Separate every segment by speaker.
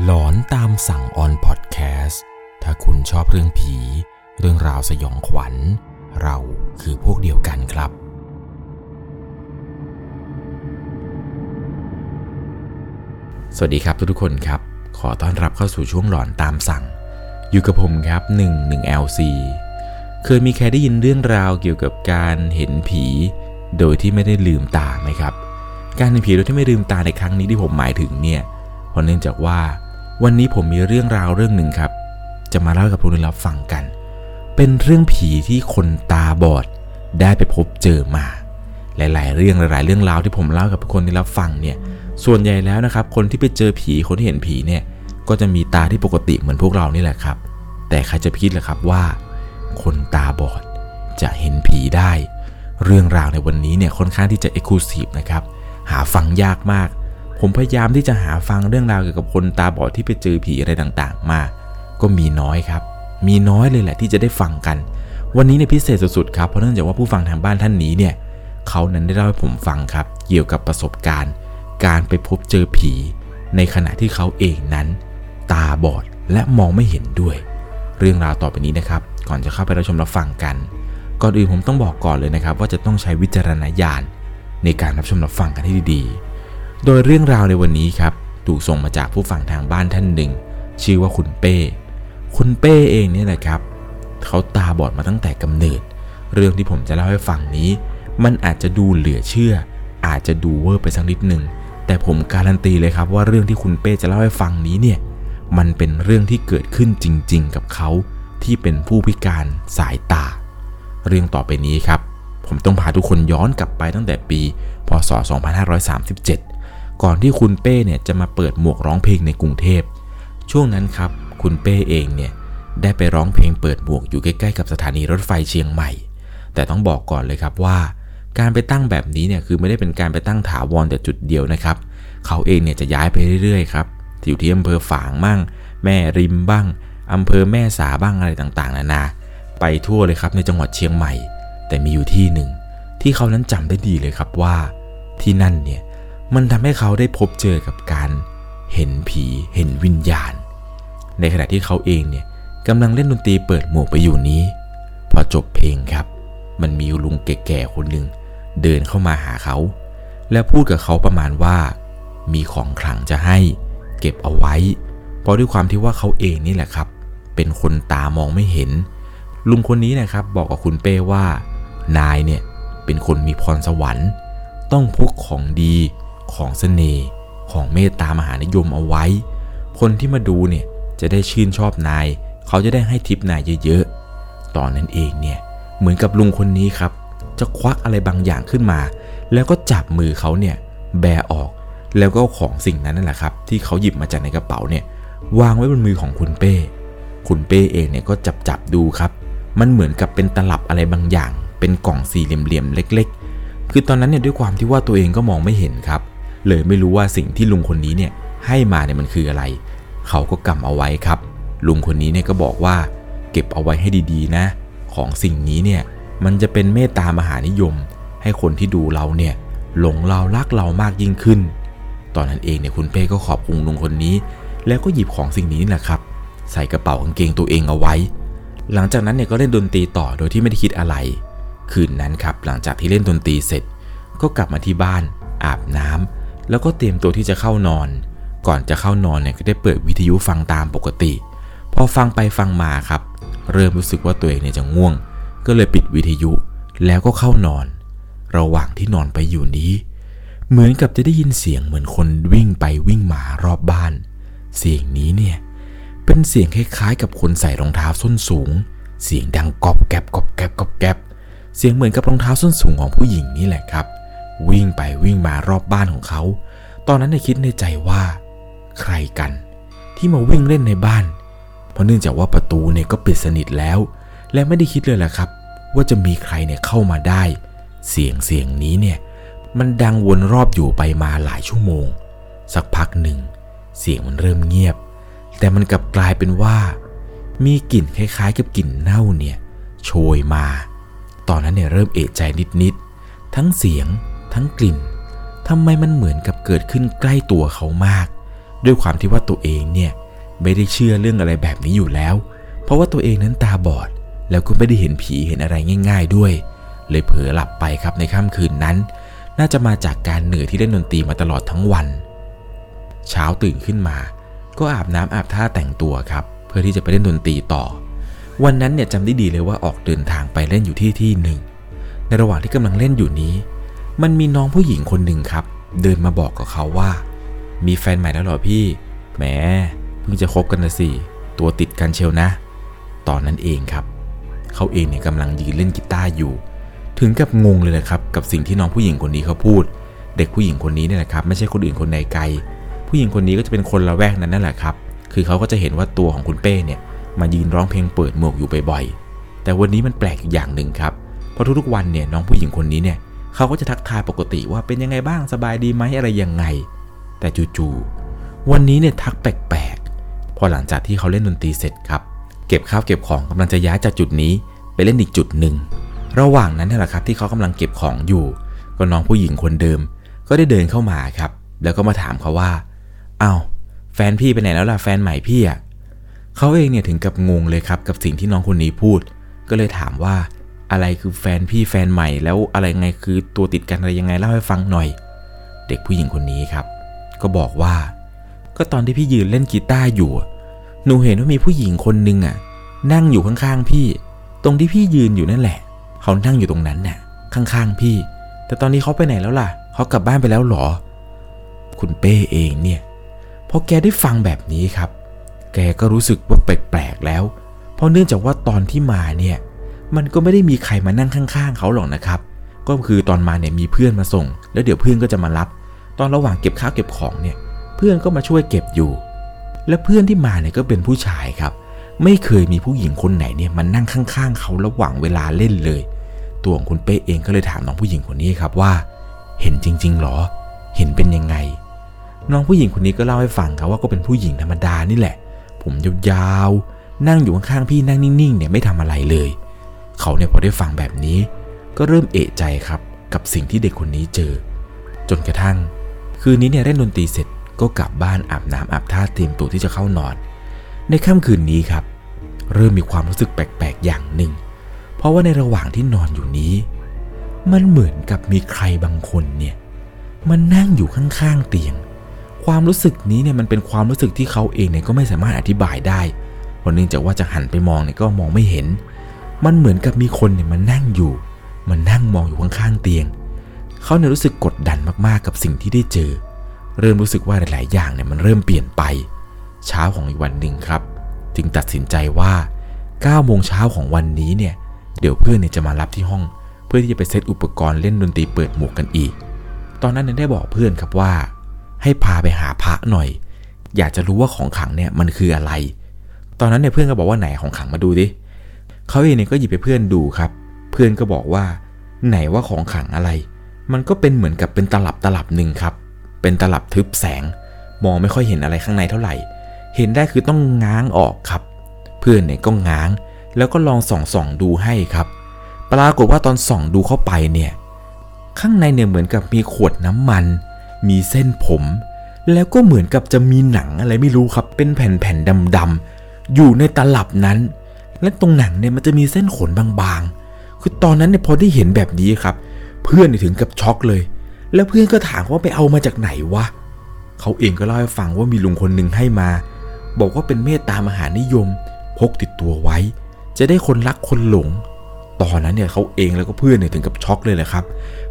Speaker 1: หลอนตามสั่งออนพอดแคสต์ถ้าคุณชอบเรื่องผี เรื่องราวสยองขวัญ เราคือพวกเดียวกันครับ สวัสดีครับทุกๆคนครับ ขอต้อนรับเข้าสู่ช่วงหลอนตามสั่ง อยู่กับผมครับ 1 1 LC เคยมีใครได้ยินเรื่องราวเกี่ยวกับการเห็นผี โดยที่ไม่ได้ลืมตาไหมครับ การเห็นผีโดยที่ไม่ลืมตาในครั้งนี้ที่ผมหมายถึงเนี่ยเพราะเนื่องจากว่า วันนี้ผมมีเรื่องราวเรื่องหนึ่งครับ จะมาเล่ากับทุกท่านรับฟังกัน เป็นเรื่องผีที่คนตาบอดได้ไปพบเจอมา หลาย ๆ เรื่องหลาย ๆ เรื่องราวที่ผมเล่ากับทุกคนที่รับฟังเนี่ย ส่วนใหญ่แล้วนะครับ คนที่ไปเจอผีคนที่เห็นผีเนี่ย ก็จะมีตาที่ปกติเหมือนพวกเรานี่แหละครับ แต่ใครจะคิดล่ะครับว่า คนตาบอดจะเห็นผีได้ เรื่องราวในวันนี้เนี่ยค่อนข้างที่จะเอกลูซีฟนะครับ หาฟังยากมาก ผมพยายามที่จะหาฟังเรื่องราวเกี่ยวกับคนตาบอดที่ไปเจอผีอะไรต่างๆ มา ก็มีน้อยครับ มีน้อยเลยแหละที่จะได้ฟังกัน วันนี้เนี่ยพิเศษสุดๆครับ เพราะเนื่องจากว่าผู้ฟังทางบ้านท่านนี้เนี่ยเขานั้นได้เล่าให้ผมฟังครับ เกี่ยวกับประสบการณ์ การไปพบเจอผี ในขณะที่เขาเองนั้น ตาบอดและมองไม่เห็นด้วย เรื่องราวต่อไปนี้นะครับ ก่อนจะเข้าไปรับชมรับฟังกัน ก่อนอื่นผมต้องบอกก่อนเลยนะครับ ว่าจะต้องใช้วิจารณญาณในการรับชมรับฟังกันให้ดีๆ โดยเรื่องราวในวันนี้ครับ ถูกส่งมาจากผู้ฟังทางบ้านท่านหนึ่ง ชื่อว่าคุณเป้ คุณเป้เองเนี่ยนะครับ เขาตาบอดมาตั้งแต่กำเนิด เรื่องที่ผมจะเล่าให้ฟังนี้ มันอาจจะดูเหลือเชื่อ อาจจะดูเวอร์ไปสักนิดหนึ่งแต่ผมการันตีเลยครับว่าเรื่องที่คุณเป้จะเล่าให้ฟังนี้เนี่ย มันเป็นเรื่องที่เกิดขึ้นจริง ๆ กับเขาที่เป็นผู้พิการสายตา เรื่องต่อไปนี้ครับ ผมต้องพาทุกคนย้อนกลับไปตั้งแต่ปี พศ 2537 ก่อนที่คุณเป้เนี่ยจะมาเปิดหมวกร้องเพลงในกรุงเทพ ช่วงนั้นครับคุณเป้เองเนี่ยได้ไปร้องเพลงเปิดหมวกอยู่ใกล้ๆกับสถานีรถไฟเชียงใหม่ แต่ต้องบอกก่อนเลยครับว่า การไปตั้งแบบนี้เนี่ยคือไม่ได้เป็นการไปตั้งถาวรแต่จุดเดียวนะครับ เขาเองเนี่ยจะย้ายไปเรื่อยๆครับอยู่ที่อำเภอฝางบ้างแม่ริมบ้างอำเภอแม่สาบ้างอะไรต่างๆ นานา ไปทั่วเลยครับในจังหวัดเชียงใหม่ แต่มีอยู่ที่หนึ่งที่เขานั้นจำได้ดีเลยครับว่า ที่นั่นเนี่ย มันทำให้เขาได้พบเจอกับการเห็นผีเห็นวิญญาณ ในขณะที่เขาเองเนี่ยกำลังเล่นดนตรีเปิดหมวกไปอยู่นี้ พอจบเพลงครับ มันมีลุงแก่ๆคนหนึ่งเดินเข้ามาหาเขา และพูดกับเขาประมาณว่า มีของขลังจะให้เก็บเอาไว้ เพราะด้วยความที่ว่าเขาเองนี่แหละครับ เป็นคนตามองไม่เห็น ลุงคนนี้นะครับบอกกับคุณเป้ว่า นายเนี่ยเป็นคนมีพรสวรรค์ ต้องพกของดี ของเสน่ห์ของเมตตามหานิยมเอาไว้ คนที่มาดูเนี่ยจะได้ชื่นชอบนาย เขาจะได้ให้ทิปนายเยอะๆ ตอนนั้นเองเนี่ยเหมือนกับลุงคนนี้ครับ จะควักอะไรบางอย่างขึ้นมา แล้วก็จับมือเขาเนี่ยแบออก แล้วก็ของสิ่งนั้นนั่นแหละครับ ที่เขาหยิบมาจากในกระเป๋าเนี่ยวางไว้บนมือของคุณเป้ คุณเป้เองเนี่ยก็จับจับดูครับ มันเหมือนกับเป็นตลับอะไรบางอย่าง เป็นกล่องสี่เหลี่ยมๆเล็ก ๆ คือตอนนั้นเนี่ยด้วยความที่ว่าตัวเองก็มองไม่เห็นครับ เลยไม่รู้ว่าสิ่งที่ลุงคนนี้เนี่ยให้มาเนี่ยมันคืออะไร เขาก็กำเอาไว้ครับ ลุงคนนี้เนี่ยก็บอกว่า เก็บเอาไว้ให้ดีๆนะ ของสิ่งนี้เนี่ยมันจะเป็นเมตตามหานิยม ให้คนที่ดูเราเนี่ยหลงเรารักเรามากยิ่งขึ้น ตอนนั้นเองเนี่ยคุณเป้ก็ขอบคุณลุงคนนี้ แล้วก็หยิบของสิ่งนี้นี่แหละครับ ใส่กระเป๋ากางเกงตัวเองเอาไว้ หลังจากนั้นเนี่ยก็เล่นดนตรีต่อโดยที่ไม่ได้คิดอะไร คืนนั้นครับหลังจากที่เล่นดนตรีเสร็จ ก็กลับมาที่บ้าน อาบน้ำ แล้วก็เตรียมตัวที่จะเข้านอน ก่อนจะเข้านอนเนี่ยก็ได้เปิดวิทยุฟังตามปกติ พอฟังไปฟังมาครับ เริ่มรู้สึกว่าตัวเองเนี่ยจะง่วง ก็เลยปิดวิทยุแล้วก็เข้านอน ระหว่างที่นอนไปอยู่นี้ เหมือนกับจะได้ยินเสียงเหมือนคนวิ่งไปวิ่งมารอบบ้าน เสียงนี้เนี่ยเป็นเสียงคล้ายๆ กับคนใส่รองเท้าส้นสูง เสียงดังกอบแกบกอบแกบกอบแกบเสียงเหมือนกับรองเท้าส้นสูงของผู้หญิงนี่แหละครับ วิ่งไปวิ่งมารอบบ้านของเขา ตอนนั้นในคิดในใจว่า ใครกัน ที่มาวิ่งเล่นในบ้าน เพราะเนื่องจากว่าประตูเนี่ยก็ปิดสนิทแล้ว และไม่ได้คิดเลยแหละครับ ว่าจะมีใครเนี่ยเข้ามาได้ เสียงเสียงนี้เนี่ย มันดังวนรอบอยู่ไปมาหลายชั่วโมง สักพักหนึ่ง เสียงมันเริ่มเงียบ แต่มันกลับกลายเป็นว่า มีกลิ่นคล้ายๆ กับกลิ่นเน่าเนี่ยโชยมา ตอนนั้นเนี่ยเริ่มเอะใจนิดๆทั้งเสียง ทั้งกลิ่นทำไมมันเหมือนกับเกิดขึ้นใกล้ตัวเขามาก ด้วยความที่ว่าตัวเองเนี่ยไม่ได้เชื่อเรื่องอะไรแบบนี้อยู่แล้ว เพราะว่าตัวเองนั้นตาบอด แล้วก็ไม่ได้เห็นผีเห็นอะไรง่าย ๆ ด้วย เลยเผลอหลับไปครับในค่ำคืนนั้น น่าจะมาจากการเหนื่อยที่เล่นดนตรีมาตลอดทั้งวัน เช้าตื่นขึ้นมา ก็อาบน้ำอาบท่าแต่งตัวครับ เพื่อที่จะไปเล่นดนตรีต่อ วันนั้นเนี่ยจำได้ดีเลยว่าออกเดินทางไปเล่นอยู่ที่ที่หนึ่ง ในระหว่างที่กำลังเล่นอยู่นี้ มันมีน้องผู้หญิงคนหนึ่งครับ เดินมาบอกกับเขาว่า มีแฟนใหม่แล้วเหรอพี่แหมเพิ่งจะคบกันนะสิตัวติดกันเชียวนะ ตอนนั้นเองครับ เขาเองเนี่ยกำลังยืนเล่นกีตาร์อยู่ ถึงกับงงเลยนะครับ กับสิ่งที่น้องผู้หญิงคนนี้เขาพูด เด็กผู้หญิงคนนี้เนี่ยแหละครับไม่ใช่คนอื่นคนใดไกล ผู้หญิงคนนี้ก็จะเป็นคนละแวกนั้นนั่นแหละครับ คือเขาก็จะเห็นว่าตัวของคุณเป้เนี่ยมายืนร้องเพลงเปิดหมวกอยู่บ่อยๆแต่วันนี้มันแปลกอยู่อย่างหนึ่งครับเพราะทุกๆวันเนี่ยน้องผู้หญิงคนนี้เนี่ย เขาก็จะทักทายปกติว่าเป็นยังไงบ้างสบายดีไหมอะไรยังไง แต่จู่ๆวันนี้เนี่ยทักแปลกๆพอหลังจากที่เขาเล่นดนตรีเสร็จครับ เก็บข้าวเก็บของกำลังจะย้ายจากจุดนี้ไปเล่นอีกจุดหนึ่งระหว่างนั้นนี่แหละครับที่เขากำลังเก็บของอยู่ ก็น้องผู้หญิงคนเดิม ก็ได้เดินเข้ามาครับ แล้วก็มาถามเขาว่าอ้าวแฟนพี่ไปไหนแล้วล่ะแฟนใหม่พี่อะเขาเองเนี่ยถึงกับงงเลยครับกับสิ่งที่น้องคนนี้พูด ก็เลยถามว่า อะไรคือแฟนพี่แฟนใหม่แล้วอะไรไงคือตัวติดกันอะไรยังไงเล่าให้ฟังหน่อย เด็กผู้หญิงคนนี้ครับ ก็บอกว่า ก็ตอนที่พี่ยืนเล่นกีตาร์อยู่ หนูเห็นว่ามีผู้หญิงคนนึงอะ นั่งอยู่ข้างๆพี่ ตรงที่พี่ยืนอยู่นั่นแหละ เขานั่งอยู่ตรงนั้นน่ะ ข้างๆพี่ แต่ตอนนี้เขาไปไหนแล้วล่ะเขากลับบ้านไปแล้วหรอ คุณเป้เองเนี่ยพอแกได้ฟังแบบนี้ครับ แกก็รู้สึกว่าแปลกๆแล้ว เพราะเนื่องจากว่าตอนที่มาเนี่ย มันก็ไม่ได้มีใครมานั่งข้าง ๆ เขาหรอกนะครับ ก็คือตอนมาเนี่ยมีเพื่อนมาส่ง แล้วเดี๋ยวเพื่อนก็จะมารับ ตอนระหว่างเก็บข้าวเก็บของเนี่ย เพื่อนก็มาช่วยเก็บอยู่ และเพื่อนที่มาเนี่ยก็เป็นผู้ชายครับ ไม่เคยมีผู้หญิงคนไหนเนี่ยมานั่งข้าง ๆ เขาระหว่างเวลาเล่นเลย ตัวของคุณเป้เองก็เลยถามน้องผู้หญิงคนนี้ครับว่า เห็นจริงๆหรอ เห็นเป็นยังไง น้องผู้หญิงคนนี้ก็เล่าให้ฟังครับว่าก็เป็นผู้หญิงธรรมดานี่แหละ ผมยาวๆนั่งอยู่ข้างๆพี่นั่งนิ่งๆเนี่ยไม่ทำอะไรเลย เขาเนี่ยพอได้ฟังแบบนี้ ก็เริ่มเอะใจครับกับสิ่งที่เด็กคนนี้เจอ จนกระทั่ง คืนนี้เนี่ยเล่นดนตรีเสร็จก็กลับบ้านอาบน้ำอาบท่าเตรียมตัวที่จะเข้านอน ในค่ำคืนนี้ครับ เริ่มมีความรู้สึกแปลกๆอย่างหนึ่ง เพราะว่าในระหว่างที่นอนอยู่นี้ มันเหมือนกับมีใครบางคนเนี่ยมันนั่งอยู่ข้างๆเตียง ความรู้สึกนี้เนี่ยมันเป็นความรู้สึกที่เขาเองเนี่ยก็ไม่สามารถอธิบายได้เพราะเนื่องจากว่าจะหันไปมองเนี่ยก็มองไม่เห็น มันเหมือนกับมีคนเนี่ยมันนั่งอยู่ มันนั่งมองอยู่ข้างๆเตียง เขาเนี่ยรู้สึกกดดันมากๆกับสิ่งที่ได้เจอ เริ่มรู้สึกว่าหลายๆอย่างเนี่ยมันเริ่มเปลี่ยนไป เช้าของอีกวันหนึ่งครับ จึงตัดสินใจว่า9โมงเช้าของวันนี้เนี่ย เดี๋ยวเพื่อนเนี่ยจะมารับที่ห้อง เพื่อที่จะไปเซตอุปกรณ์เล่นดนตรีเปิดหมวกกันอีก ตอนนั้นเนี่ยได้บอกเพื่อนครับว่า ให้พาไปหาพระหน่อย อยากจะรู้ว่าของขังเนี่ยมันคืออะไร ตอนนั้นเนี่ยเพื่อนก็บอกว่าไหนของขังมาดูดิเเขาเองเนี่ยก็หยิบไปเพื่อนดูครับ เพื่อนก็บอกว่า ไหนว่าของขังอะไร มันก็เป็นเหมือนกับเป็นตลับตลับหนึ่งครับ เป็นตลับทึบแสง มองไม่ค่อยเห็นอะไรข้างในเท่าไหร่ เห็นได้คือต้องง้างออกครับ เพื่อนเนี่ยก็ง้าง แล้วก็ลองส่องส่องดูให้ครับ ปรากฏว่าตอนส่องดูเข้าไปเนี่ย ข้างในเนี่ยเหมือนกับมีขวดน้ำมัน มีเส้นผม แล้วก็เหมือนกับจะมีหนังอะไรไม่รู้ครับ เป็นแผ่นๆดำๆอยู่ในตลับนั้น และตรงหนังเนี่ยมันจะมีเส้นขนบางๆ คือตอนนั้นเนี่ยพอได้เห็นแบบนี้ครับ เพื่อนถึงกับช็อกเลย แล้วเพื่อนก็ถามว่าไปเอามาจากไหนวะเขาเองก็เล่าให้ฟังว่ามีลุงคนหนึ่งให้มา บอกว่าเป็นเมตตามหานิยม พกติดตัวไว้ จะได้คนรักคนหลง ตอนนั้นเนี่ยเขาเองแล้วก็เพื่อนเนี่ยถึงกับช็อกเลยแหละครับ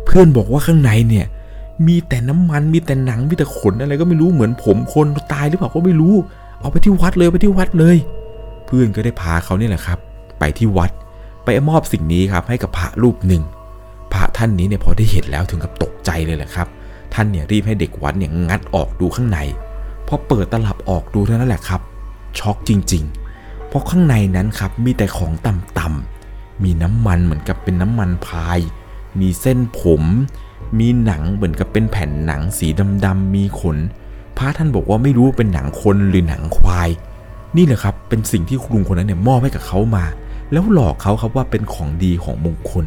Speaker 1: เพื่อนบอกว่าข้างในเนี่ยมีแต่น้ำมันมีแต่หนังมีแต่ขนอะไรก็ไม่รู้เหมือนผมคนตายหรือเปล่าก็ไม่รู้ เอาไปที่วัดเลยไปที่วัดเลย พื่อนก็ได้พาเขาเนี่ยแหละครับ ไปที่วัดไปมอบสิ่งนี้ครับให้กับพระรูปหนึ่ง พระท่านนี้เนี่ยพอได้เห็นแล้วถึงกับตกใจเลยแหละครับ ท่านเนี่ยรีบให้เด็กวัดเนี่ยงัดออกดูข้างในพอเปิดตลับออกดูเท่านั้นแหละครับ ช็อกจริง ๆ เพราะข้างในนั้นครับมีแต่ของต่ำๆมีน้ำมันเหมือนกับเป็นน้ำมันพาย มีเส้นผม มีหนังเหมือนกับเป็นแผ่นหนังสีดำๆมีขน พระท่านบอกว่าไม่รู้ว่าเป็นหนังคนหรือหนังควาย นี่แหละครับเป็นสิ่งที่คุณลุงคนนั้นเนี่ยมอบให้กับเขามา แล้วหลอกเขาครับว่าเป็นของดีของมงคล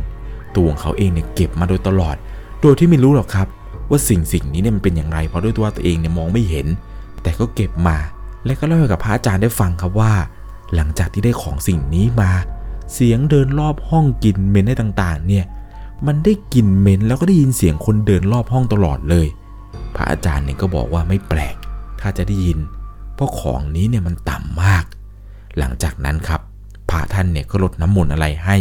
Speaker 1: ตัวของเขาเองเนี่ยเก็บมาโดยตลอด โดยที่ไม่รู้หรอกครับ ว่าสิ่งสิ่งนี้เนี่ยมันเป็นอย่างไร เพราะด้วยตัวตัวเองเนี่ยมองไม่เห็น แต่ก็เก็บมา และก็เล่าให้กับพระอาจารย์ได้ฟังครับว่า หลังจากที่ได้ของสิ่งนี้มา เสียงเดินรอบห้องกลิ่นเหม็นได้ต่างๆ เนี่ยมันได้กลิ่นเหม็นแล้วก็ได้ยินเสียงคนเดินรอบห้องตลอดเลย พระอาจารย์เนี่ยก็บอกว่าไม่แปลก ถ้าจะได้ยิน เพราะของนี้เนี่ยมันต่ำมาก หลังจากนั้นครับพระท่านเนี่ยก็ลดน้ำมนต์อะไรให้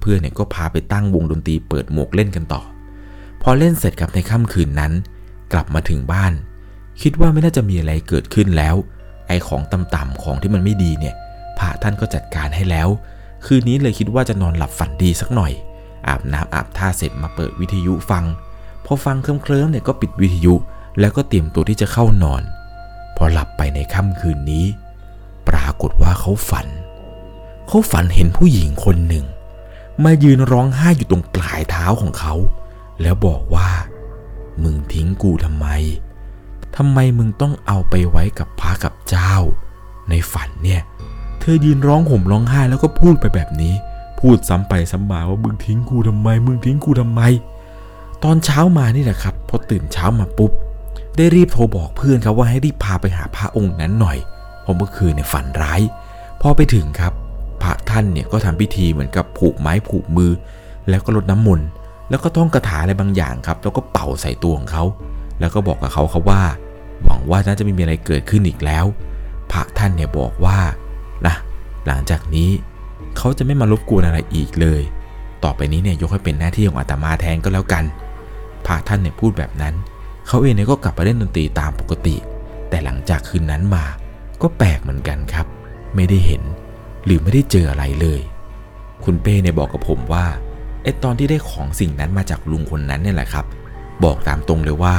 Speaker 1: เพื่อนเนี่ยก็พาไปตั้งวงดนตรีเปิดหมวกเล่นกันต่อ พอเล่นเสร็จกับในค่ำคืนนั้น กลับมาถึงบ้าน คิดว่าไม่น่าจะมีอะไรเกิดขึ้นแล้ว ไอ้ของต่ำๆของที่มันไม่ดีเนี่ยพระท่านก็จัดการให้แล้ว คืนนี้เลยคิดว่าจะนอนหลับฝันดีสักหน่อย อาบน้ำอาบท่าเสร็จมาเปิดวิทยุฟัง พอฟังเคลิ้มๆเนี่ยก็ปิดวิทยุ แล้วก็เตรียมตัวที่จะเข้านอน อหลับไปในค่ำคืนนี้ ปรากฏว่าเขาฝัน เขาฝันเห็นผู้หญิงคนหนึ่ง มายืนร้องไห้อยู่ตรงปลายเท้าของเขา แล้วบอกว่า มึงทิ้งกูทำไมทำไมมึงต้องเอาไปไว้กับพระกับเจ้า ในฝันเนี่ย เธอยืนร้องห่มร้องไห้แล้วก็พูดไปแบบนี้ พูดซ้ำไปซ้ำมาว่ามึงทิ้งกูทำไม มึงทิ้งกูทำไม ตอนเช้ามานี่แหละครับพอตื่นเช้ามาปุ๊บ ได้รีบโทรบอกเพื่อนครับว่าให้รีบพาไปหาพระองค์นั้นหน่อย เพราะเมื่อคืนเนี่ยฝันร้าย พอไปถึงครับ พระท่านเนี่ยก็ทำพิธีเหมือนกับผูกไม้ผูกมือ แล้วก็ลดน้ำมนต์ แล้วก็ท่องคาถาอะไรบางอย่างครับ แล้วก็เป่าใส่ตัวของเขา แล้วก็บอกกับเขาครับว่า หวังว่าน่าจะไม่มีอะไรเกิดขึ้นอีกแล้ว พระท่านเนี่ยบอกว่านะหลังจากนี้เขาจะไม่มารบกวนอะไรอีกเลย ต่อไปนี้เนี่ยยกให้เป็นหน้าที่ของอาตมาแทนก็แล้วกันพระท่านเนี่ยพูดแบบนั้น เขาเองเนี่ยก็กลับไปเล่นดนตรีตามปกติ แต่หลังจากคืนนั้นมา ก็แปลกเหมือนกันครับ ไม่ได้เห็น หรือไม่ได้เจออะไรเลย คุณเป้เนี่ยบอกกับผมว่าไอตอนที่ได้ของสิ่งนั้นมาจากลุงคนนั้นเนี่ยแหละครับ บอกตามตรงเลยว่า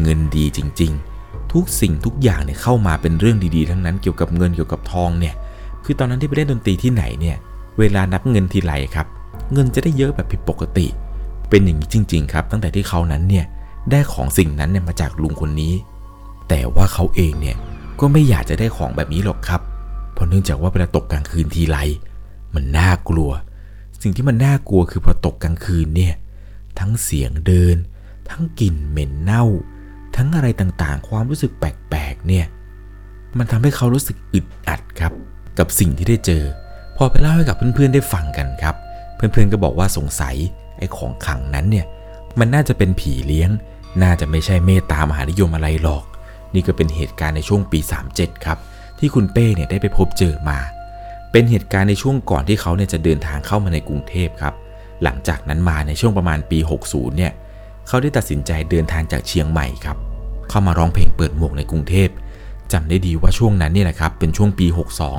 Speaker 1: เงินดีจริง ๆ ทุกสิ่งทุกอย่างเนี่ยเข้ามาเป็นเรื่องดีๆ ทั้งนั้นเกี่ยวกับเงินเกี่ยวกับทองเนี่ยคือตอนนั้นที่ไปเล่นดนตรีที่ไหนเนี่ย เวลานับเงินทีไรครับ เงินจะได้เยอะแบบผิดปกติ เป็นอย่างนี้จริง ๆ ครับ ตั้งแต่ที่เขานั้นเนี่ย ได้ของสิ่งนั้นเนี่ยมาจากลุงคนนี้ แต่ว่าเขาเองเนี่ยก็ไม่อยากจะได้ของแบบนี้หรอกครับ เพราะเนื่องจากว่าเวลาตกกลางคืนทีไรมันน่ากลัว สิ่งที่มันน่ากลัวคือพอตกกลางคืนเนี่ยทั้งเสียงเดิน ทั้งกลิ่นเหม็นเน่า ทั้งอะไรต่างๆ ความรู้สึกแปลกๆเนี่ยมันทำให้เขารู้สึกอึดอัดครับ กับสิ่งที่ได้เจอ พอไปเล่าให้กับเพื่อนๆได้ฟังกันครับ เพื่อนๆก็บอกว่าสงสัยไอ้ของขังนั้นเนี่ยมันน่าจะเป็นผีเลี้ยง น่าจะไม่ใช่เมตตามหานิยมอะไรหรอก นี่ก็เป็นเหตุการณ์ในช่วงปี 37 ครับ ที่คุณเป้เนี่ยได้ไปพบเจอมา เป็นเหตุการณ์ในช่วงก่อนที่เขาเนี่ยจะเดินทางเข้ามาในกรุงเทพครับ หลังจากนั้นมาในช่วงประมาณปี 60 เนี่ย เขาได้ตัดสินใจเดินทางจากเชียงใหม่ครับ เข้ามาร้องเพลงเปิดหมวกในกรุงเทพจำได้ดีว่าช่วงนั้นเนี่ยแหละครับเป็นช่วงปี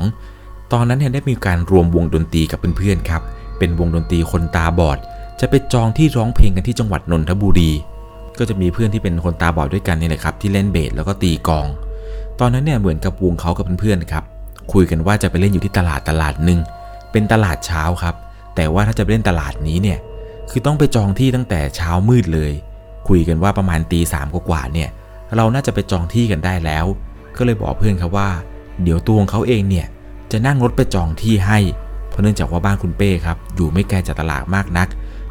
Speaker 1: 62 ตอนนั้นเนี่ยได้มีการรวมวงดนตรีกับเพื่อนๆครับ เป็นวงดนตรีคนตาบอด จะไปจองที่ร้องเพลงกันที่จังหวัดนนทบุรี ก็จะมีเพื่อนที่เป็นคนตาบอดด้วยกันนี่แหละครับที่เล่นเบสแล้วก็ตีกอง ตอนนั้นเนี่ยเหมือนกับวงเขากับเพื่อนๆครับ คุยกันว่าจะไปเล่นอยู่ที่ตลาดตลาดหนึ่งเป็นตลาดเช้าครับ แต่ว่าถ้าจะไปเล่นตลาดนี้เนี่ยคือต้องไปจองที่ตั้งแต่เช้ามืดเลย คุยกันว่าประมาณตีสามกว่าเนี่ย เราน่าจะไปจองที่กันได้แล้ว ก็เลยบอกเพื่อนครับว่า เดี๋ยวตัวของเขาเองเนี่ยจะนั่งรถไปจองที่ให้ เพราะเนื่องจากว่าบ้านคุณเป้ครับอยู่ไม่ไกลจากตลาดมากนัก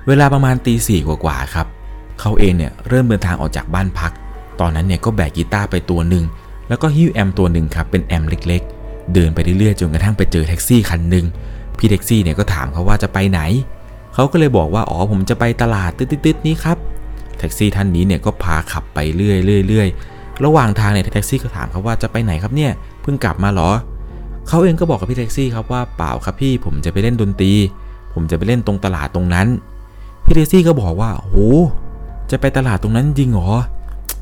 Speaker 1: เวลาประมาณตีสี่กว่าๆครับ เขาเองเนี่ยเริ่มเดินทางออกจากบ้านพัก ตอนนั้นเนี่ยก็แบกกีตาร์ไปตัวหนึ่ง แล้วก็หิ้วแอมป์ตัวหนึ่งครับเป็นแอมป์เล็กๆ เดินไปเรื่อยๆจนกระทั่งไปเจอแท็กซี่คันหนึ่งพี่แท็กซี่เนี่ยก็ถามเขาว่าจะไปไหน เขาก็เลยบอกว่าอ๋อผมจะไปตลาดตืดๆนี้ครับ แท็กซี่ท่านนี้เนี่ยก็พาขับไปเรื่อยๆระหว่างทางเนี่ยแท็กซี่ก็ถามเขาว่าจะไปไหนครับเนี่ยเพิ่งกลับมาหรอเขาเองก็บอกกับพี่แท็กซี่ครับว่าเปล่าครับพี่ผมจะไปเล่นดนตรี ผมจะไปเล่นตรงตลาดตรงนั้นพี่แท็กซี่ก็บอกว่าโอ้ จะไปตลาดตรงนั้นจริงเหรอ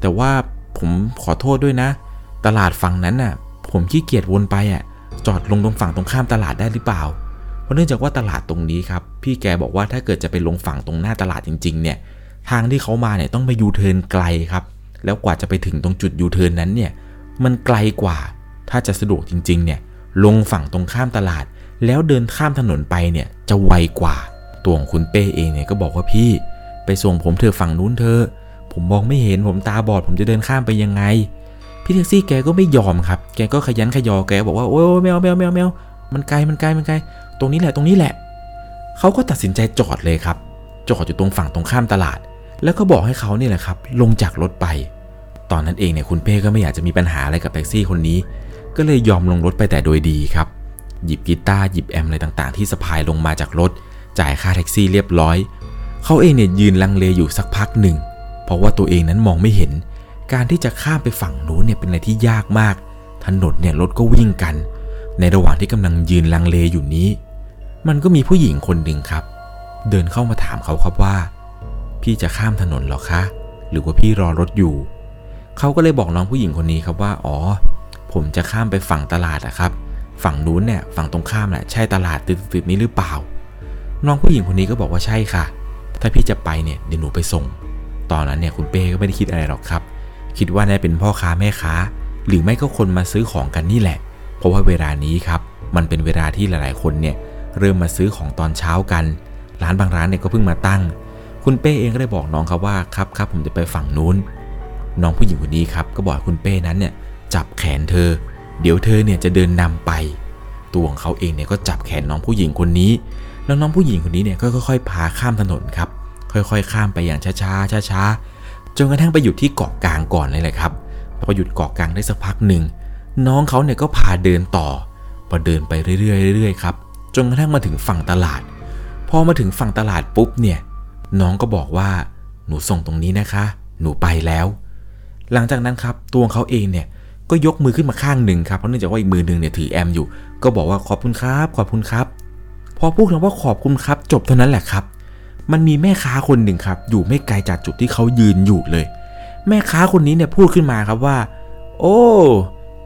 Speaker 1: แต่ว่าผมขอโทษด้วยนะ ตลาดฝั่งนั้นน่ะ ผมขี้เกียจวนไปอะ จอดลงตรงฝั่งตรงข้ามตลาดได้หรือเปล่า เพราะเนื่องจากว่าตลาดตรงนี้ครับ พี่แกบอกว่าถ้าเกิดจะไปลงฝั่งตรงหน้าตลาดจริง ๆ เนี่ย ทางที่เขามาเนี่ยต้องไปยูเทิร์นไกลครับ แล้วกว่าจะไปถึงตรงจุดยูเทิร์นนั้นเนี่ย มันไกลกว่า ถ้าจะสะดวกจริง ๆ เนี่ย ลงฝั่งตรงข้ามตลาด แล้วเดินข้ามถนนไปเนี่ย จะไวกว่า ตัวของคุณเป้เองเนี่ยก็บอกว่าพี่ ไปส่งผมเธอฝั่งนู้นเธอ ผมมองไม่เห็นผมตาบอด ผมจะเดินข้ามไปยังไง พี่แท็กซี่แกก็ไม่ยอมครับ แกก็ขยันขยอแกบอกว่าโอ้ยแมวแมวแมวแมวมันไกลมันไกลมันไกล ตรงนี้แหละตรงนี้แหละ เขาก็ตัดสินใจจอดเลยครับ จอดอยู่ตรงฝั่งตรงข้ามตลาด แล้วก็บอกให้เขาเนี่แหละครับ ลงจากรถไปตตอนนั้นเองเนี่ยคุณเป้ก็ไม่อยากจะมีปัญหาอะไรกับแท็กซี่คนนี้ ก็เลยยอมลงรถไปแต่โดยดีครับ หยิบกีตาร์หยิบแอมอะไรต่างๆ ที่สะพายลงมาจากรถ จ่ายค่าแท็กซี่เรียบร้อย เขาเองเนี่ยยืนลังเลอยู่สักพักหนึ่ง เพราะว่าตัวเองนั้นมองไม่เห็น การที่จะข้ามไปฝั่งนู้นเนี่ยเป็นอะไรที่ยากมาก ถนนเนี่ยรถก็วิ่งกัน ในระหว่างที่กำลังยืนลังเลอยู่นี้ มันก็มีผู้หญิงคนหนึ่งครับ เดินเข้ามาถามเขาครับว่า พี่จะข้ามถนนหรอคะ หรือว่าพี่รอรถอยู่ เขาก็เลยบอกน้องผู้หญิงคนนี้ครับว่า อ๋อ ผมจะข้ามไปฝั่งตลาดอะครับ ฝั่งนู้นเนี่ยฝั่งตรงข้ามแหละใช่ตลาดตึกๆนี้หรือเปล่า น้องผู้หญิงคนนี้ก็บอกว่าใช่ค่ะ ถ้าพี่จะไปเนี่ยเดี๋ยวหนูไปส่ง ตอนนั้นเนี่ยคุณเป้ก็ไม่ได้คิดอะไรหรอกครับ คิดว่าน่าเป็นพ่อค้าแม่ค้า หรือไม่ก็คนมาซื้อของกันนี่แหละ เพราะว่าเวลานี้ครับ มันเป็นเวลาที่หลายๆ คนเนี่ยเริ่มมาซื้อของตอนเช้ากัน ร้านบางร้านเนี่ยก็เพิ่งมาตั้ง คุณเป้เองก็ได้บอกน้องครับว่าครับครับผมจะไปฝั่งนู้น น้องผู้หญิงคนนี้ครับก็บอกคุณเป้นั้นเนี่ยจับแขนเธอ เดี๋ยวเธอเนี่ยจะเดินนำไป ตัวของเขาเองเนี่ยก็จับแขนน้องผู้หญิงคนนี้ แล้วน้องผู้หญิงคนนี้เนี่ยก็ค่อยๆพาข้ามถนนครับ ค่อยๆ ข้ามไปอย่างช้าๆช้าๆจนกระทั่งไปหยุดที่เกาะกลางก่อนเลยแหละครับพอหยุดเกาะกลางได้สักพักหนึ่งน้องเขาเนี่ยก็พาเดินต่อพอเดินไปเรื่อยๆเรื่อยๆครับจนกระทั่งมาถึงฝั่งตลาด พอมาถึงฝั่งตลาดปุ๊บเนี่ยน้องก็บอกว่าหนูส่งตรงนี้นะคะ หนูไปแล้ว หลังจากนั้นครับตัวเขาเองเนี่ยก็ยกมือขึ้นมาข้างหนึ่งครับเพราะเนื่องจากว่าอีกมือหนึ่งเนี่ยถือแอมอยู่ ก็บอกว่าขอบคุณครับขอบคุณครับ พอพูดคำว่าขอบคุณครับ จบเท่านั้นแหละครับ มันมีแม่ค้าคนหนึ่งครับ อยู่ไม่ไกลจากจุดที่เขายืนอยู่เลย แม่ค้าคนนี้เนี่ยพูดขึ้นมาครับว่า โอ้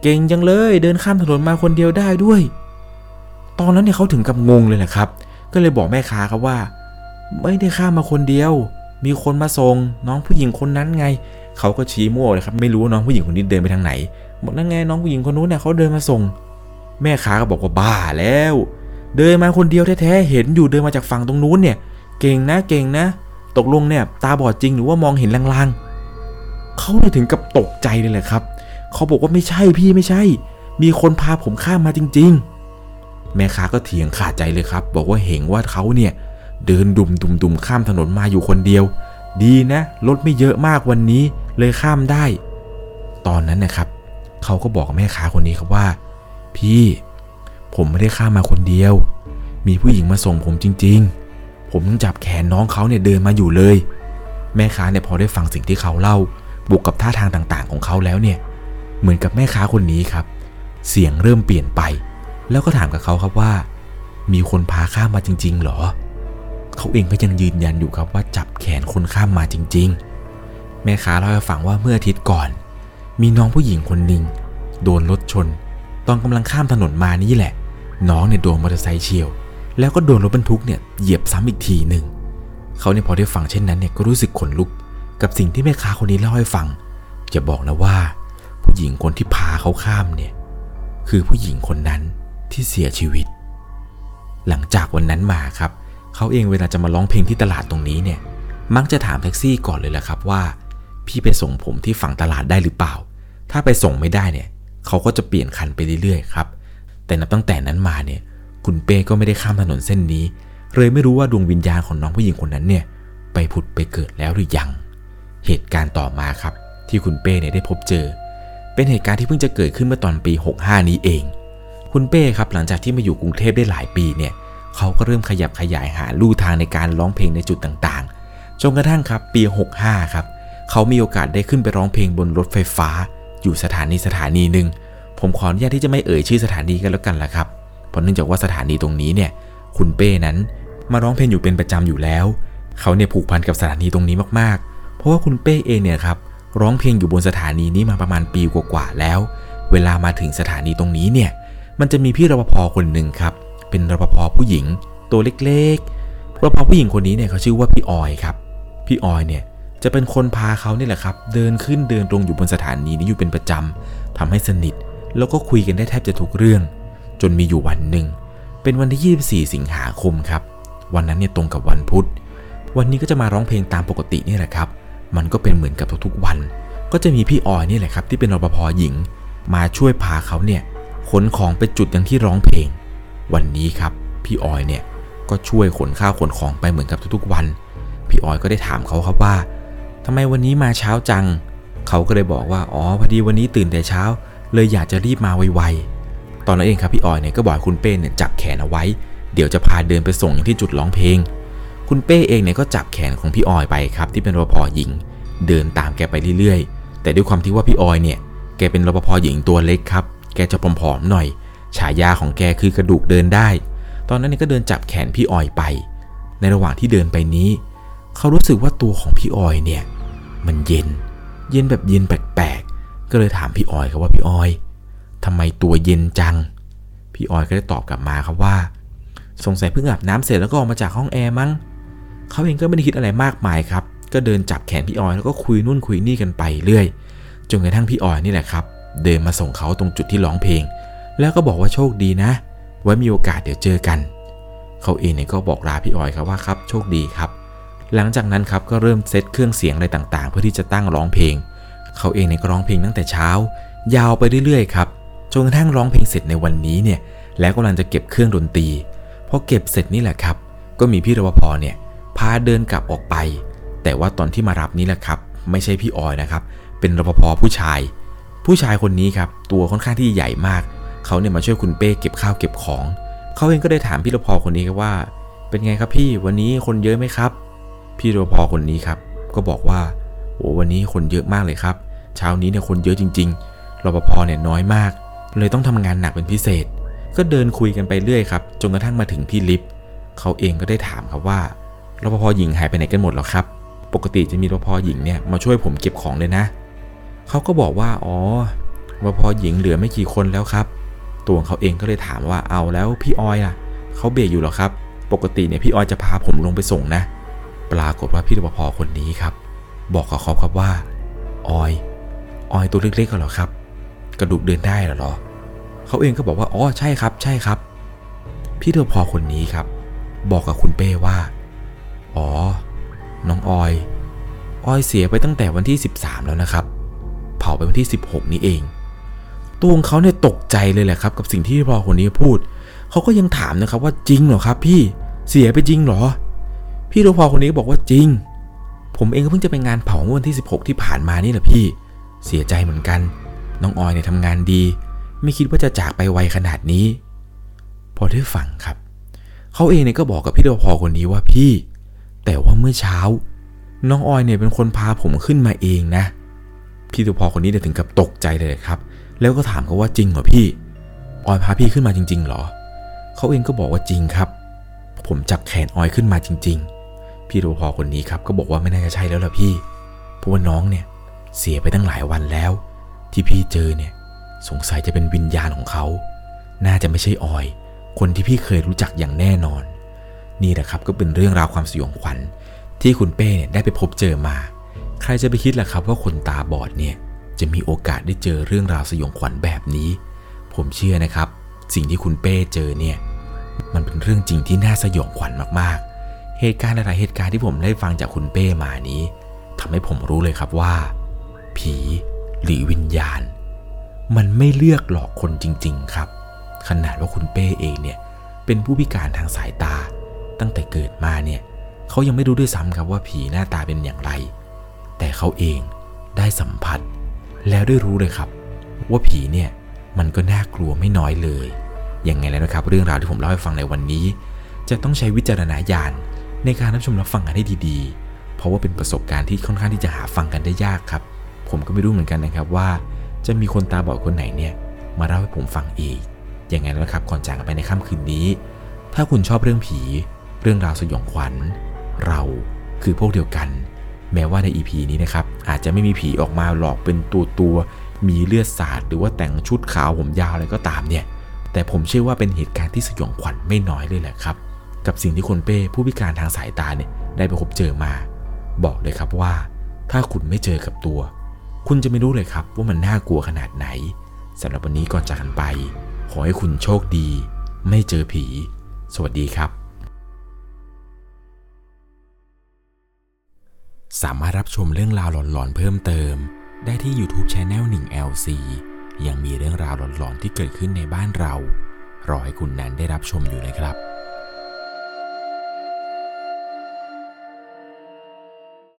Speaker 1: เก่งจังเลยเดินข้ามถนนมาคนเดียวได้ด้วย ตอนนั้นเนี่ยเขาถึงกับงงเลยแหละครับ ก็เลยบอกแม่ค้าครับว่า ไม่ได้ข้ามมาคนเดียว มีคนมาส่งน้องผู้หญิงคนนั้นไงเขาก็ชี้มั่วเลยครับ ไม่รู้ว่าน้องผู้หญิงคนนี้เดินไปทางไหนบอกนั่นไงน้องผู้หญิงคนนู้นเนี่ยเขาเดินมาส่ง แม่ค้าก็บอกว่าบ้าแล้ว เดินมาคนเดียวแท้ๆ เห็นอยู่เดินมาจากฝั่งตรงนู้นเนี่ย เก่งนะเก่งนะ ตกลงเนี่ยตาบอดจริงหรือว่ามองเห็นลางๆ เขาเลยถึงกับตกใจเลยแหละครับ เขาบอกว่าไม่ใช่พี่ไม่ใช่ มีคนพาผมข้ามมาจริง ๆ แม่ค้าก็เถียงขาดใจเลยครับ บอกว่าเห็นว่าเขาเนี่ยเดินดุมดุมดุมข้ามถนนมาอยู่คนเดียว ดีนะรถไม่เยอะมากวันนี้เลยข้ามได้ ตอนนั้นนะครับ เขาก็บอกแม่ค้าคนนี้ครับว่า พี่ ผมไม่ได้ข้ามมาคนเดียว มีผู้หญิงมาส่งผมจริง ๆ ผมต้องจับแขนน้องเขาเนี่ยเดินมาอยู่เลย แม่ค้าเนี่ยพอได้ฟังสิ่งที่เขาเล่า บวกกับท่าทางต่างๆ ของเขาแล้วเนี่ย เหมือนกับแม่ค้าคนนี้ครับ เสียงเริ่มเปลี่ยนไป แล้วก็ถามกับเขาครับว่า มีคนพาข้ามมาจริง ๆ หรอ เขาเองก็ยังยืนยันอยู่ครับว่าจับแขนคนข้ามมาจริง ๆ แม่ค้าเล่าให้ฟังว่าเมื่ออาทิตย์ก่อน มีน้องผู้หญิงคนหนึ่งโดนรถชน ตอนกำลังข้ามถนนมานี่แหละ น้องเนี่ยโดนมอเตอร์ไซค์เฉียว แล้วก็โดนรถบรรทุกเนี่ยเหยียบซ้ำอีกทีหนึ่งเขาเนี่ยพอได้ฟังเช่นนั้นเนี่ยก็รู้สึกขนลุก กับสิ่งที่แม่ค้าคนนี้เล่าให้ฟังจะบอกนะว่า ผู้หญิงคนที่พาเขาข้ามเนี่ยคือผู้หญิงคนนั้นที่เสียชีวิต หลังจากวันนั้นมาครับเขาเองเวลาจะมาร้องเพลงที่ตลาดตรงนี้เนี่ยมักจะถามแท็กซี่ก่อนเลยแหละครับว่า พี่ไปส่งผมที่ฝั่งตลาดได้หรือเปล่า ถ้าไปส่งไม่ได้เนี่ยเขาก็จะเปลี่ยนคันไปเรื่อยๆครับ แต่นับตั้งแต่นั้นมาเนี่ย คุณเป้ก็ไม่ได้ข้ามถนนเส้นนี้ เลยไม่รู้ว่าดวงวิญญาณของน้องผู้หญิงคนนั้นเนี่ย ไปผุดไปเกิดแล้วหรือยัง เหตุการณ์ต่อมาครับ ที่คุณเป้เนี่ยได้พบเจอ เป็นเหตุการณ์ที่เพิ่งจะเกิดขึ้นเมื่อตอนปี 65 นี้เอง คุณเป้ครับหลังจากที่มาอยู่กรุงเทพได้หลายปีเนี่ยเขาก็เริ่มขยับขยายหาลู่ทางในการร้องเพลงในจุดต่างๆ จนกระทั่งครับปี 65 ครับ เขามีโอกาสได้ขึ้นไปร้องเพลงบนรถไฟฟ้า อยู่สถานีสถานีหนึ่ง ผมขออนุญาตที่จะไม่เอ่ยชื่อสถานีกันแล้วกันละครับ เพราะเนื่องจากว่าสถานีตรงนี้เนี่ย คุณเป้นั้นมาร้องเพลงอยู่เป็นประจำอยู่แล้ว เขาเนี่ยผูกพันกับสถานีตรงนี้มากๆ เพราะว่าคุณเป้เองเนี่ยครับร้องเพลงอยู่บนสถานีนี้มาประมาณปีกว่าๆแล้ว เวลามาถึงสถานีตรงนี้เนี่ย มันจะมีพี่รปภคนหนึ่งครับ เป็นรปภผู้หญิง ตัวเล็กๆ รปภผู้หญิงคนนี้เนี่ยเขาชื่อว่าพี่ออยครับ พี่ออยเนี่ยจะเป็นคนพาเขาเนี่ยแหละครับ เดินขึ้นเดินลงอยู่บนสถานีนี้อยู่เป็นประจำทำให้สนิท แล้วก็คุยกันได้แทบจะทุกเรื่อง จนมีอยู่วันหนึ่ง เป็นวันที่ 24 สิงหาคมครับ วันนั้นเนี่ยตรงกับวันพุธ วันนี้ก็จะมาร้องเพลงตามปกตินี่แหละครับ มันก็เป็นเหมือนกับทุกๆวัน ก็จะมีพี่ออยนี่แหละครับ ที่เป็นรปภหญิง มาช่วยพาเขาเนี่ยขนของไปจุดอย่างที่ร้องเพลง วันนี้ครับ พี่ออยเนี่ยก็ช่วยขนข้าวขนของไปเหมือนกับทุกๆวัน พี่ออยก็ได้ถามเขาครับว่าทำไมวันนี้มาเช้าจัง เขาก็เลยบอกว่า อ๋อ พอดีวันนี้ตื่นแต่เช้า เลยอยากจะรีบมาไวๆ ตอนนั้นเองครับพี่ออยเนี่ยก็บอกคุณเป้เนี่ยจับแขนเอาไว้ เดี๋ยวจะพาเดินไปส่งอย่างที่จุดร้องเพลง คุณเป้เองเนี่ยก็จับแขนของพี่ออยไปครับที่เป็นรปภหญิง เดินตามแกไปเรื่อยๆ แต่ด้วยความที่ว่าพี่ออยเนี่ยแกเป็นรปภหญิงตัวเล็กครับ แกจะผอมๆหน่อย ฉายาของแกคือกระดูกเดินได้ ตอนนั้นเนี่ยก็เดินจับแขนพี่ออยไป ในระหว่างที่เดินไปนี้ เขารู้สึกว่าตัวของพี่ออยเนี่ยมันเย็น เย็นแบบเย็นแปลก ก็เลยถามพี่ออยครับว่าพี่ออยทำไมตัวเย็นจัง พี่ออยก็ได้ตอบกลับมาครับว่า สงสัยเพิ่งอาบน้ำเสร็จแล้วก็ออกมาจากห้องแอร์มั้งเขาเองก็ไม่ได้คิดอะไรมากมายครับ ก็เดินจับแขนพี่ออยแล้วก็คุยนู่นคุยนี่กันไปเรื่อย จนกระทั่งพี่ออยนี่แหละครับ เดินมาส่งเขาตรงจุดที่ร้องเพลง แล้วก็บอกว่าโชคดีนะ ไว้มีโอกาสเดี๋ยวเจอกัน เขาเองเนี่ยก็บอกลาพี่ออยครับว่าครับโชคดีครับ หลังจากนั้นครับก็เริ่มเซตเครื่องเสียงอะไรต่างๆ เพื่อที่จะตั้งร้องเพลง เขาเองเนี่ยก็ร้องเพลงตั้งแต่เช้า ยาวไปเรื่อยๆครับจนกระทั่งร้องเพลงเสร็จในวันนี้เนี่ยแล้วกำลังจะเก็บเครื่องดนตรีพอเก็บเสร็จนี่แหละครับ ก็มีพี่รปภเนี่ยพาเดินกลับออกไป แต่ว่าตอนที่มารับนี่แหละครับ ไม่ใช่พี่ออยนะครับ เป็นรปภผู้ชาย ผู้ชายคนนี้ครับตัวค่อนข้างที่ใหญ่มาก เขาเนี่ยมาช่วยคุณเป้เก็บข้าวเก็บของ เขาเองก็ได้ถามพี่รปภคนนี้ครับว่า เป็นไงครับพี่วันนี้คนเยอะไหมครับ พี่รปภคนนี้ครับ ก็บอกว่าโอ้วันนี้คนเยอะมากเลยครับ เช้านี้เนี่ยคนเยอะจริงๆรปภเนี่ยน้อยมาก เลยต้องทำงานหนักเป็นพิเศษ ก็เดินคุยกันไปเรื่อยครับจนกระทั่งมาถึงที่ลิฟต์เขาเองก็ได้ถามครับว่ารปภหญิงหายไปไหนกันหมดหรอครับ ปกติจะมีรปภหญิงเนี่ยมาช่วยผมเก็บของเลยนะเขาก็บอกว่าอ๋อรปภหญิงเหลือไม่กี่คนแล้วครับ ตัวของเขาเองก็เลยถามว่าเอาแล้วพี่ออยล่ะเขาเบรกอยู่หรอครับ ปกติเนี่ยพี่ออยจะพาผมลงไปส่งนะ ปรากฏว่าพี่รปภคนนี้ครับ บอกกับเขาครับว่าออย ออยตัวเล็กๆกันเหรอครับ กระดูกเดินได้เหรอเขาเองก็บอกว่าอ๋อใช่ครับ ใช่ครับ พี่รปภคนนี้ครับ บอกกับคุณเป้ว่า อ๋อ น้องออย ออยเสียไปตั้งแต่วันที่ 13 แล้วนะครับ เผาไปวันที่ 16 นี้เองตัวของเขาเนี่ยตกใจเลยแหละครับ กับสิ่งที่รปภคนนี้พูดเขาก็ยังถามนะครับว่าจริงเหรอครับ พี่เสียไปจริงเหรอ พี่รปภคนนี้ก็บอกว่าจริง ผมเองก็เพิ่งจะไปงานเผาเมื่อวันที่ 16 ที่ผ่านมานี่แหละพี่ เสียใจเหมือนกัน น้องออยเนี่ยทำงานดี ไม่คิดว่าจะจากไปไวขนาดนี้ พอได้ฟังครับ เขาเองเนี่ยก็บอกกับพี่รปภคนนี้ว่าพี่ แต่ว่าเมื่อเช้า น้องออยเนี่ยเป็นคนพาผมขึ้นมาเองนะ พี่รปภคนนี้เนี่ยถึงกับตกใจเลยครับ แล้วก็ถามเขาว่าจริงเหรอพี่ ออยพาพี่ขึ้นมาจริง ๆ เหรอ เขาเองก็บอกว่าจริงครับ ผมจับแขนออยขึ้นมาจริง ๆ พี่รปภคนนี้ครับก็บอกว่าไม่น่าจะใช่แล้วล่ะพี่ เพราะว่าน้องเนี่ย เสียไปตั้งหลายวันแล้ว ที่พี่เจอเนี่ย สงสัยจะเป็นวิญญาณของเขา น่าจะไม่ใช่ออย คนที่พี่เคยรู้จักอย่างแน่นอน นี่แหละครับก็เป็นเรื่องราวความสยองขวัญ ที่คุณเป้เนี่ยได้ไปพบเจอมา ใครจะไปคิดล่ะครับว่าคนตาบอดเนี่ยจะมีโอกาสได้เจอเรื่องราวสยองขวัญแบบนี้ ผมเชื่อนะครับ สิ่งที่คุณเป้เจอเนี่ย มันเป็นเรื่องจริงที่น่าสยองขวัญมากๆ เหตุการณ์หลายๆเหตุการณ์ที่ผมได้ฟังจากคุณเป้มานี้ทำให้ผมรู้เลยครับว่า ผีหรือวิญญาณ มันไม่เลือกหลอกคนจริง ๆ ครับ ขนาดว่าคุณเป้เองเนี่ยเป็นผู้พิการทางสายตา ตั้งแต่เกิดมาเนี่ยเขายังไม่รู้ด้วยซ้ำครับว่าผีหน้าตาเป็นอย่างไร แต่เขาเองได้สัมผัส แล้วได้รู้เลยครับ ว่าผีเนี่ยมันก็น่ากลัวไม่น้อยเลยยังไงแล้วนะครับ เรื่องราวที่ผมเล่าให้ฟังในวันนี้ จะต้องใช้วิจารณญาณในการรับชมรับฟังกันให้ดีๆ เพราะว่าเป็นประสบการณ์ที่ค่อนข้างที่จะหาฟังกันได้ยากครับ ผมก็ไม่รู้เหมือนกันนะครับว่า จะมีคนตาบอดคนไหนเนี่ยมาเล่าให้ผมฟังอีกยังไงแล้วครับก่อนจากไปในค่ำคืนนี้ ถ้าคุณชอบเรื่องผี เรื่องราวสยองขวัญ เราคือพวกเดียวกัน แม้ว่าใน EP นี้นะครับอาจจะไม่มีผีออกมาหลอกเป็นตัวตัวมีเลือดสาดหรือว่าแต่งชุดขาวผมยาวอะไรก็ตามเนี่ย แต่ผมเชื่อว่าเป็นเหตุการณ์ที่สยองขวัญไม่น้อยเลยแหละครับ กับสิ่งที่คนเป้ผู้พิการทางสายตาเนี่ยได้ไปพบเจอมา บอกเลยครับว่า ถ้าคุณไม่เจอกับตัว คุณจะไม่รู้เลยครับว่ามันน่ากลัวขนาดไหนสำหรับวันนี้ก่อนจากกันไป ขอให้คุณโชคดี ไม่เจอผี สวัสดีครับ สามารถรับชมเรื่องราวหลอนๆเพิ่มเติม ได้ที่ YouTube Channel 1 LC ยังมีเรื่องราวหลอนๆที่เกิดขึ้นในบ้านเรา รอให้คุณนั้นได้รับชมอยู่นะครับ